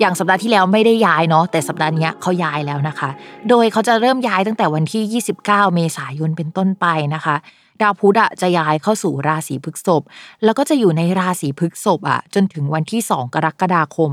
อย่างสัปดาห์ที่แล้วไม่ได้ย้ายเนาะแต่สัปดาห์นี้เขาย้ายแล้วนะคะ โดยเขาจะเริ่มย้ายตั้งแต่วันที่ 29 เมษายนเป็นต้นไปนะคะ ดาวพุธอะจะย้ายเข้าสู่ราศีพฤษภแล้วก็จะอยู่ในราศีพฤษภอะจนถึงวันที่ 2 กรกฎาคม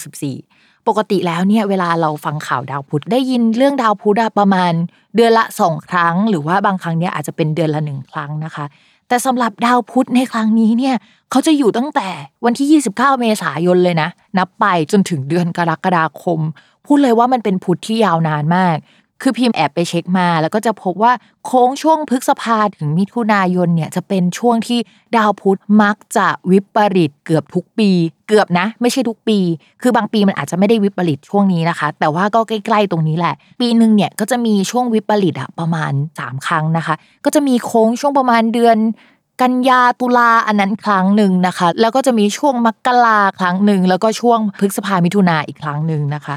2564 ปกติแล้วเนี่ยเวลาเราฟังข่าวดาวพุธได้ยินเรื่องดาวพุธประมาณเดือนละสองครั้ง หรือว่าบางครั้งเนี่ยอาจจะเป็นเดือนละหนึ่งครั้งนะคะ แต่สำหรับดาวพุธในครั้งนี้เนี่ยเขาจะอยู่ตั้งแต่วันที่ 29 เมษายนเลยนะ นับไปจนถึงเดือนกรกฎาคม พูดเลยว่ามันเป็นพุธที่ยาวนานมาก คือพิมพ์แอบไปเช็คมา แล้วก็จะพบว่าโค้งช่วงพฤษภาถึงมิถุนายนเนี่ยจะเป็นช่วงที่ดาวพุธมักจะวิปริตเกือบทุกปี เกือบนะ ไม่ใช่ทุกปี คือบางปีมันอาจจะไม่ได้วิปริตช่วงนี้นะคะ แต่ว่าก็ใกล้ๆตรงนี้แหละ ปีหนึ่งเนี่ยก็จะมีช่วงวิปริตอะประมาณ 3 ครั้งนะคะ ก็จะมีโค้งช่วงประมาณเดือนกันยาตุลาอันนั้นครั้งหนึ่งนะคะ แล้วก็จะมีช่วงมกราครั้งหนึ่งแล้วก็ช่วงพฤษภามิถุนาอีกครั้งหนึ่งนะคะ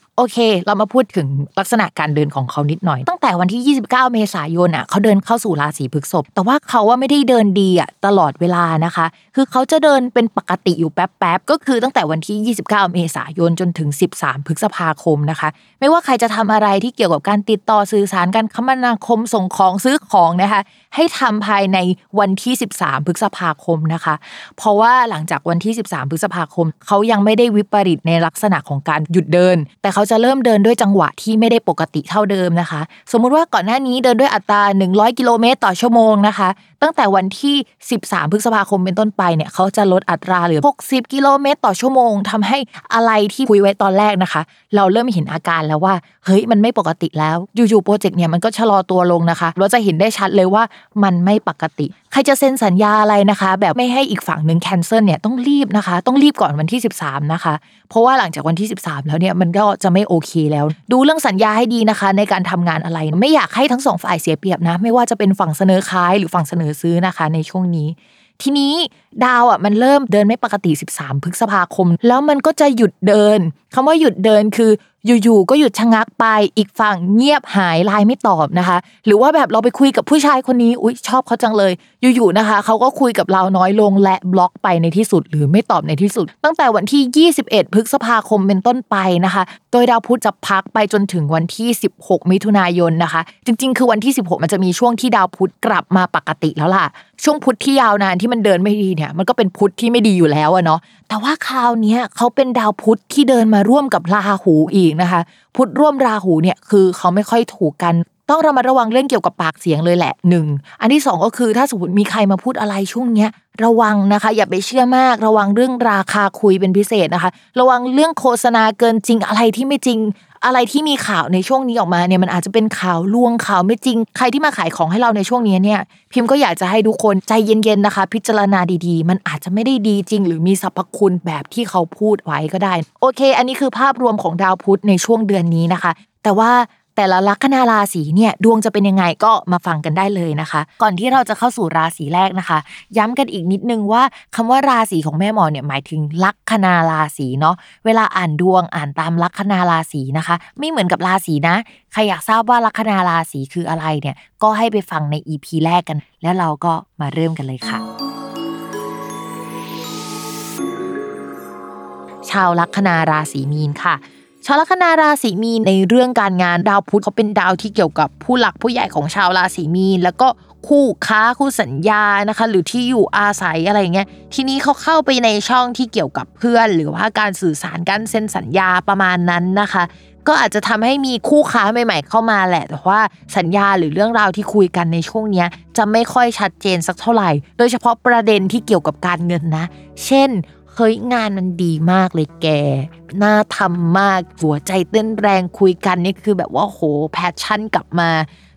โอเค เรามาพูดถึงลักษณะการเดินของเขานิดหน่อย ตั้งแต่วันที่ 29 เมษายนอะเขาเดินเข้าสู่ราศีพฤษภแต่ว่าเขาว่าไม่ได้เดินดีอะตลอดเวลานะคะ คือเขาจะเดินเป็นปกติอยู่แป๊บๆก็คือตั้งแต่วันที่ 29 เมษายนจนถึง 13 พฤษภาคมนะคะ ไม่ว่าใครจะทำอะไรที่เกี่ยวกับการติดต่อสื่อสารการคมนาคมส่งของซื้อของนะคะ ให้ทำภายในวันที่ 13 พฤษภาคมนะคะ เพราะว่าหลังจากวันที่ 13 พฤษภาคม เขายังไม่ได้วิปริตในลักษณะของการหยุดเดิน แต่เขาจะเริ่มเดินด้วยจังหวะที่ไม่ได้ปกติเท่าเดิมนะคะ สมมุติว่าก่อนหน้านี้เดินด้วยอัตรา 100 กิโลเมตรต่อชั่วโมงนะคะ ตั้งแต่วันที่ 13 พฤษภาคมเป็นต้นไปเนี่ยเขาจะลดอัตราเหลือ 60 กิโลเมตรต่อชั่วโมงทำให้อะไรที่คุยไว้ตอนแรกนะคะ เราเริ่มเห็นอาการแล้วว่า เฮ้ยมันไม่ปกติแล้ว อยู่ๆโปรเจกต์เนี่ยมันก็ชะลอตัวลงนะคะ เราจะเห็นได้ชัดเลยว่ามันไม่ปกติ ใครจะเซ็นสัญญาอะไรนะคะ แบบไม่ให้อีกฝั่งหนึ่ง cancel เนี่ยต้องรีบนะคะ ต้องรีบก่อนวันที่ 13 นะคะ เพราะว่าหลังจากวันที่ 13 แล้วเนี่ยมันก็จะไม่โอเคแล้ว ดูเรื่องสัญญาให้ดีนะคะ ในการทำงานอะไร ไม่อยากให้ทั้งสองฝ่ายเสียเปรียบนะ ไม่ว่าจะเป็นฝั่งเสนอขายหรือฝั่งเสนอซื้อนะคะ ในช่วงนี้ ทีนี้ ดาวอะมันเริ่มเดินไม่ปกติ 13 พฤษภาคม แล้วมันก็จะหยุดเดินคำว่าหยุดเดินคืออยู่ๆก็หยุดชะงักไปอีกฝั่งเงียบหายไลน์ไม่ตอบนะคะ หรือว่าแบบเราไปคุยกับผู้ชายคนนี้อุ้ยชอบเขาจังเลย อยู่ๆนะคะเขาก็คุยกับเราน้อยลงและบล็อกไปในที่สุด หรือไม่ตอบในที่สุด ตั้งแต่วันที่ 21 พฤษภาคมเป็นต้นไปนะคะ โดยดาวพุธจะพักไปจนถึงวันที่ 16 มิถุนายนนะคะ จริง ๆ คือวันที่ 16 มันจะมีช่วงที่ดาวพุธกลับมาปกติแล้วล่ะช่วงพุธที่ยาวนานที่มันเดินไม่ดีเนี่ยมันก็เป็นพุธที่ไม่ดีอยู่แล้วอะเนาะแต่ว่าคราวนี้เขาเป็นดาวพุธที่เดินมาร่วมกับราหูอีกนะคะ พุธร่วมราหูเนี่ยคือเขาไม่ค่อยถูกกันต้องระมัดระวังเรื่องเกี่ยวกับปากเสียงเลยแหละหนึ่งอันที่สองก็คือถ้าสมมติมีใครมาพูดอะไรช่วงเนี้ยระวังนะคะ อย่าไปเชื่อมาก ระวังเรื่องราคาคุยเป็นพิเศษนะคะ ระวังเรื่องโฆษณาเกินจริงอะไรที่ไม่จริง อะไรที่มีข่าวในช่วงนี้ออกมาเนี่ยมันอาจจะเป็นข่าวลวงข่าวไม่จริง ใครที่มาขายของให้เราในช่วงนี้เนี่ย พิมพ์ก็อยากจะให้ทุกคนใจเย็นๆนะคะ พิจารณาดีๆ มันอาจจะไม่ได้ดีจริง หรือมีสรรพคุณแบบที่เขาพูดไว้ก็ได้ โอเค อันนี้คือภาพรวมของดาวพุธในช่วงเดือนนี้นะคะ แต่ว่า แต่ละลัคนาราศีเนี่ยดวงจะเป็นยังไงก็มาฟังกันได้เลยนะคะ ก่อนที่เราจะเข้าสู่ราศีแรกนะคะ ย้ำกันอีกนิดนึงว่าคำว่าราศีของแม่หมอเนี่ยหมายถึงลัคนาราศีเนาะเวลาอ่านดวงอ่านตามลัคนาราศีนะคะ ไม่เหมือนกับราศีนะใครอยากทราบว่าลัคนาราศีคืออะไรเนี่ยก็ให้ไปฟังใน EP แรกกัน แล้วเราก็มาเริ่มกันเลยค่ะชาวลัคนาราศีมีนค่ะ ชาวลัคนาราศีมีนในเรื่องการงานดาวพุธเขาเป็นดาวที่เกี่ยวกับผู้หลักผู้ใหญ่ของชาวราศีมีน แล้วก็คู่ค้าคู่สัญญานะคะ หรือที่อยู่อาศัยอะไรเงี้ยทีนี้เขาเข้าไปในช่องที่เกี่ยวกับเพื่อน หรือว่าการสื่อสารการเซ็นสัญญาประมาณนั้นนะคะ ก็อาจจะทำให้มีคู่ค้าใหม่ ๆ เข้ามาแหละ แต่ว่าสัญญาหรือเรื่องราวที่คุยกันในช่วงเนี้ยจะไม่ค่อยชัดเจนสักเท่าไหร่ โดยเฉพาะประเด็นที่เกี่ยวกับการเงินนะ เช่น เฮ้ยงานมันดีมากเลยแก น่าทำมากหัวใจเต้นแรงคุยกันนี่คือแบบว่าโหแพชชั่นกลับมา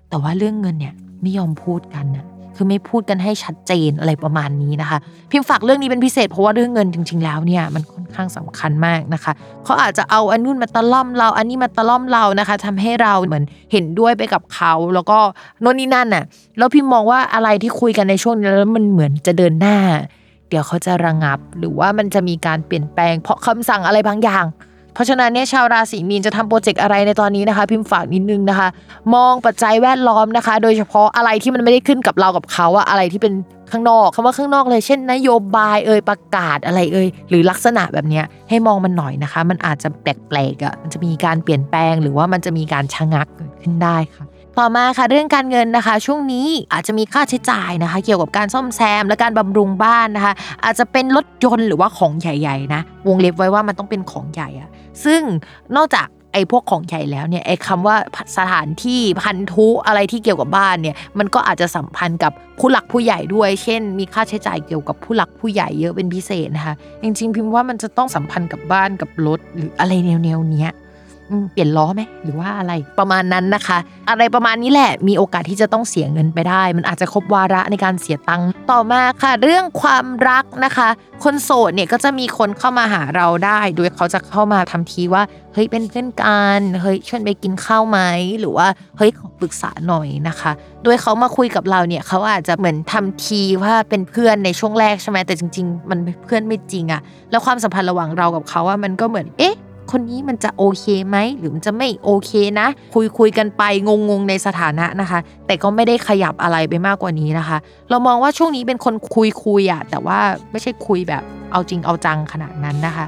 แต่ว่าเรื่องเงินเนี่ยไม่ยอมพูดกันนะคือไม่พูดกันให้ชัดเจนอะไรประมาณนี้นะคะ พิมพ์ฝากเรื่องนี้เป็นพิเศษเพราะว่าเรื่องเงินจริง ๆ แล้วเนี่ยมันค่อนข้างสำคัญมากนะคะเขาอาจจะเอาอันนู้นมาตะล่อมเรา อันนี้มาตะล่อมเรานะคะทำให้เราเหมือนเห็นด้วยไปกับเขาแล้วก็โน่นนี่นั่นน่ะแล้วพิมพ์มองว่าอะไรที่คุยกันในช่วงนี้แล้วมันเหมือนจะเดินหน้า ดี๋ยวเขาจะระงับ หรือว่ามันจะมีการเปลี่ยนแปลง เพราะคำสั่งอะไรบางอย่าง เพราะฉะนั้นเนี่ยชาวราศีมีนจะทำโปรเจกต์อะไรในตอนนี้นะคะ พิมพ์ฝากนิดนึงนะคะ มองปัจจัยแวดล้อมนะคะ โดยเฉพาะอะไรที่มันไม่ได้ขึ้นกับเรากับเขาอะอะไรที่เป็นข้างนอกคำว่าข้างนอกเลยเช่น นโยบายเอ่ยประกาศอะไรเอ่ยหรือลักษณะแบบนี้ให้มองมันหน่อยนะคะ มันอาจจะแปลกๆอะมันจะมีการเปลี่ยนแปลง หรือว่ามันจะมีการชะงักเกิดขึ้นได้ค่ะ ต่อมาค่ะเรื่องการเงินนะคะ ช่วงนี้อาจจะมีค่าใช้จ่ายนะคะ เกี่ยวกับการซ่อมแซมและการบำรุงบ้านนะคะ อาจจะเป็นรถยนต์หรือว่าของใหญ่ๆนะวงเล็บไว้ว่ามันต้องเป็นของใหญ่อะซึ่งนอกจากไอ้พวกของใหญ่แล้วเนี่ยไอ้คำว่าสถานที่พันธุอะไรที่เกี่ยวกับบ้านเนี่ยมันก็อาจจะสัมพันธ์กับผู้หลักผู้ใหญ่ด้วย เช่น มีค่าใช้จ่ายเกี่ยวกับผู้หลักผู้ใหญ่เยอะเป็นพิเศษนะคะจริงๆพิมพ์ว่ามันจะต้องสัมพันธ์กับบ้านกับรถหรืออะไรแนวๆเนี้ย เปลี่ยนล้อไหมหรือว่าอะไรประมาณนั้นนะคะ อะไรประมาณนี้แหละมีโอกาสที่จะต้องเสียเงินไปได้ มันอาจจะครบวาระในการเสียตังค์ต่อมาค่ะ เรื่องความรักนะคะ คนโสดเนี่ยก็จะมีคนเข้ามาหาเราได้ โดยเขาจะเข้ามาทำทีว่าเฮ้ยเป็นเพื่อนกันเฮ้ยชวนไปกินข้าวไหมหรือว่าเฮ้ยขอปรึกษาหน่อยนะคะ โดยเขามาคุยกับเราเนี่ยเขาอาจจะเหมือนทำทีว่าเป็นเพื่อนในช่วงแรกใช่ไหมแต่จริง ๆ มันเพื่อนไม่จริงอะแล้วความสัมพันธ์ระหว่างเรากับเขาว่ามันก็เหมือนเอ๊ะ คนนี้มันจะโอเคไหมหรือมันจะไม่โอเคนะ คุยคุยกันไปงงงในสถานะนะคะ แต่ก็ไม่ได้ขยับอะไรไปมากกว่านี้นะคะ เรามองว่าช่วงนี้เป็นคนคุยคุยอะแต่ว่าไม่ใช่คุยแบบเอาจริงเอาจังขนาดนั้นนะคะ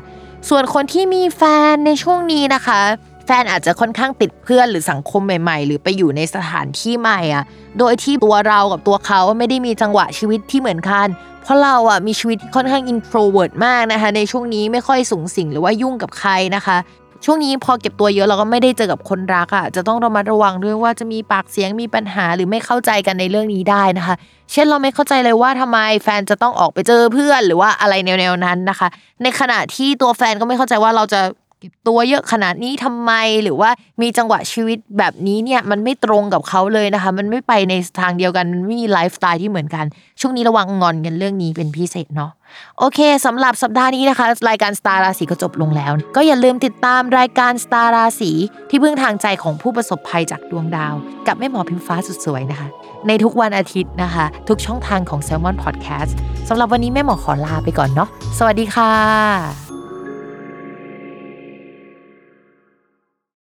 ส่วนคนที่มีแฟนในช่วงนี้นะคะ แฟนอาจจะค่อนข้างติดเพื่อนหรือสังคมใหม่ ๆ หรือไปอยู่ในสถานที่ใหม่อะ โดยที่ตัวเรากับตัวเขาไม่ได้มีจังหวะชีวิตที่เหมือนกัน เพราะเราอะมีชีวิตค่อนข้าง introvert มากนะคะ ในช่วงนี้ไม่ค่อยสูงสิงหรือว่ายุ่งกับใครนะคะ ช่วงนี้พอเก็บตัวเยอะเราก็ไม่ได้เจอกับคนรักอะจะต้องระมัดระวังด้วยว่าจะมีปากเสียงมีปัญหาหรือไม่เข้าใจกันในเรื่องนี้ได้นะคะ เช่นเราไม่เข้าใจเลยว่าทำไมแฟนจะต้องออกไปเจอเพื่อนหรือว่าอะไรแนวๆนั้นนะคะ ในขณะที่ตัวแฟนก็ไม่เข้าใจว่าเราจะ ก็บตัวเยอะขนาดนี้ทำไม หรือว่ามีจังหวะชีวิตแบบนี้เนี่ยมันไม่ตรงกับเขาเลยนะคะ มันไม่ไปในทางเดียวกันมันไม่มีไลฟ์สไตล์ที่เหมือนกัน ช่วงนี้ระวังงอนกันเรื่องนี้เป็นพิเศษเนาะโอเคสำหรับสัปดาห์นี้นะคะ รายการสตาร์ราศีก็จบลงแล้ว ก็อย่าลืมติดตามรายการสตาร์ราศีที่พึ่งทางใจของผู้ประสบภัยจากดวงดาว กับแม่หมอพิมฟ้าสุดสวยนะคะ ในทุกวันอาทิตย์นะคะ ทุกช่องทางของ Salmon Podcast สำหรับวันนี้แม่หมอขอลาไปก่อนเนาะสวัสดีค่ะ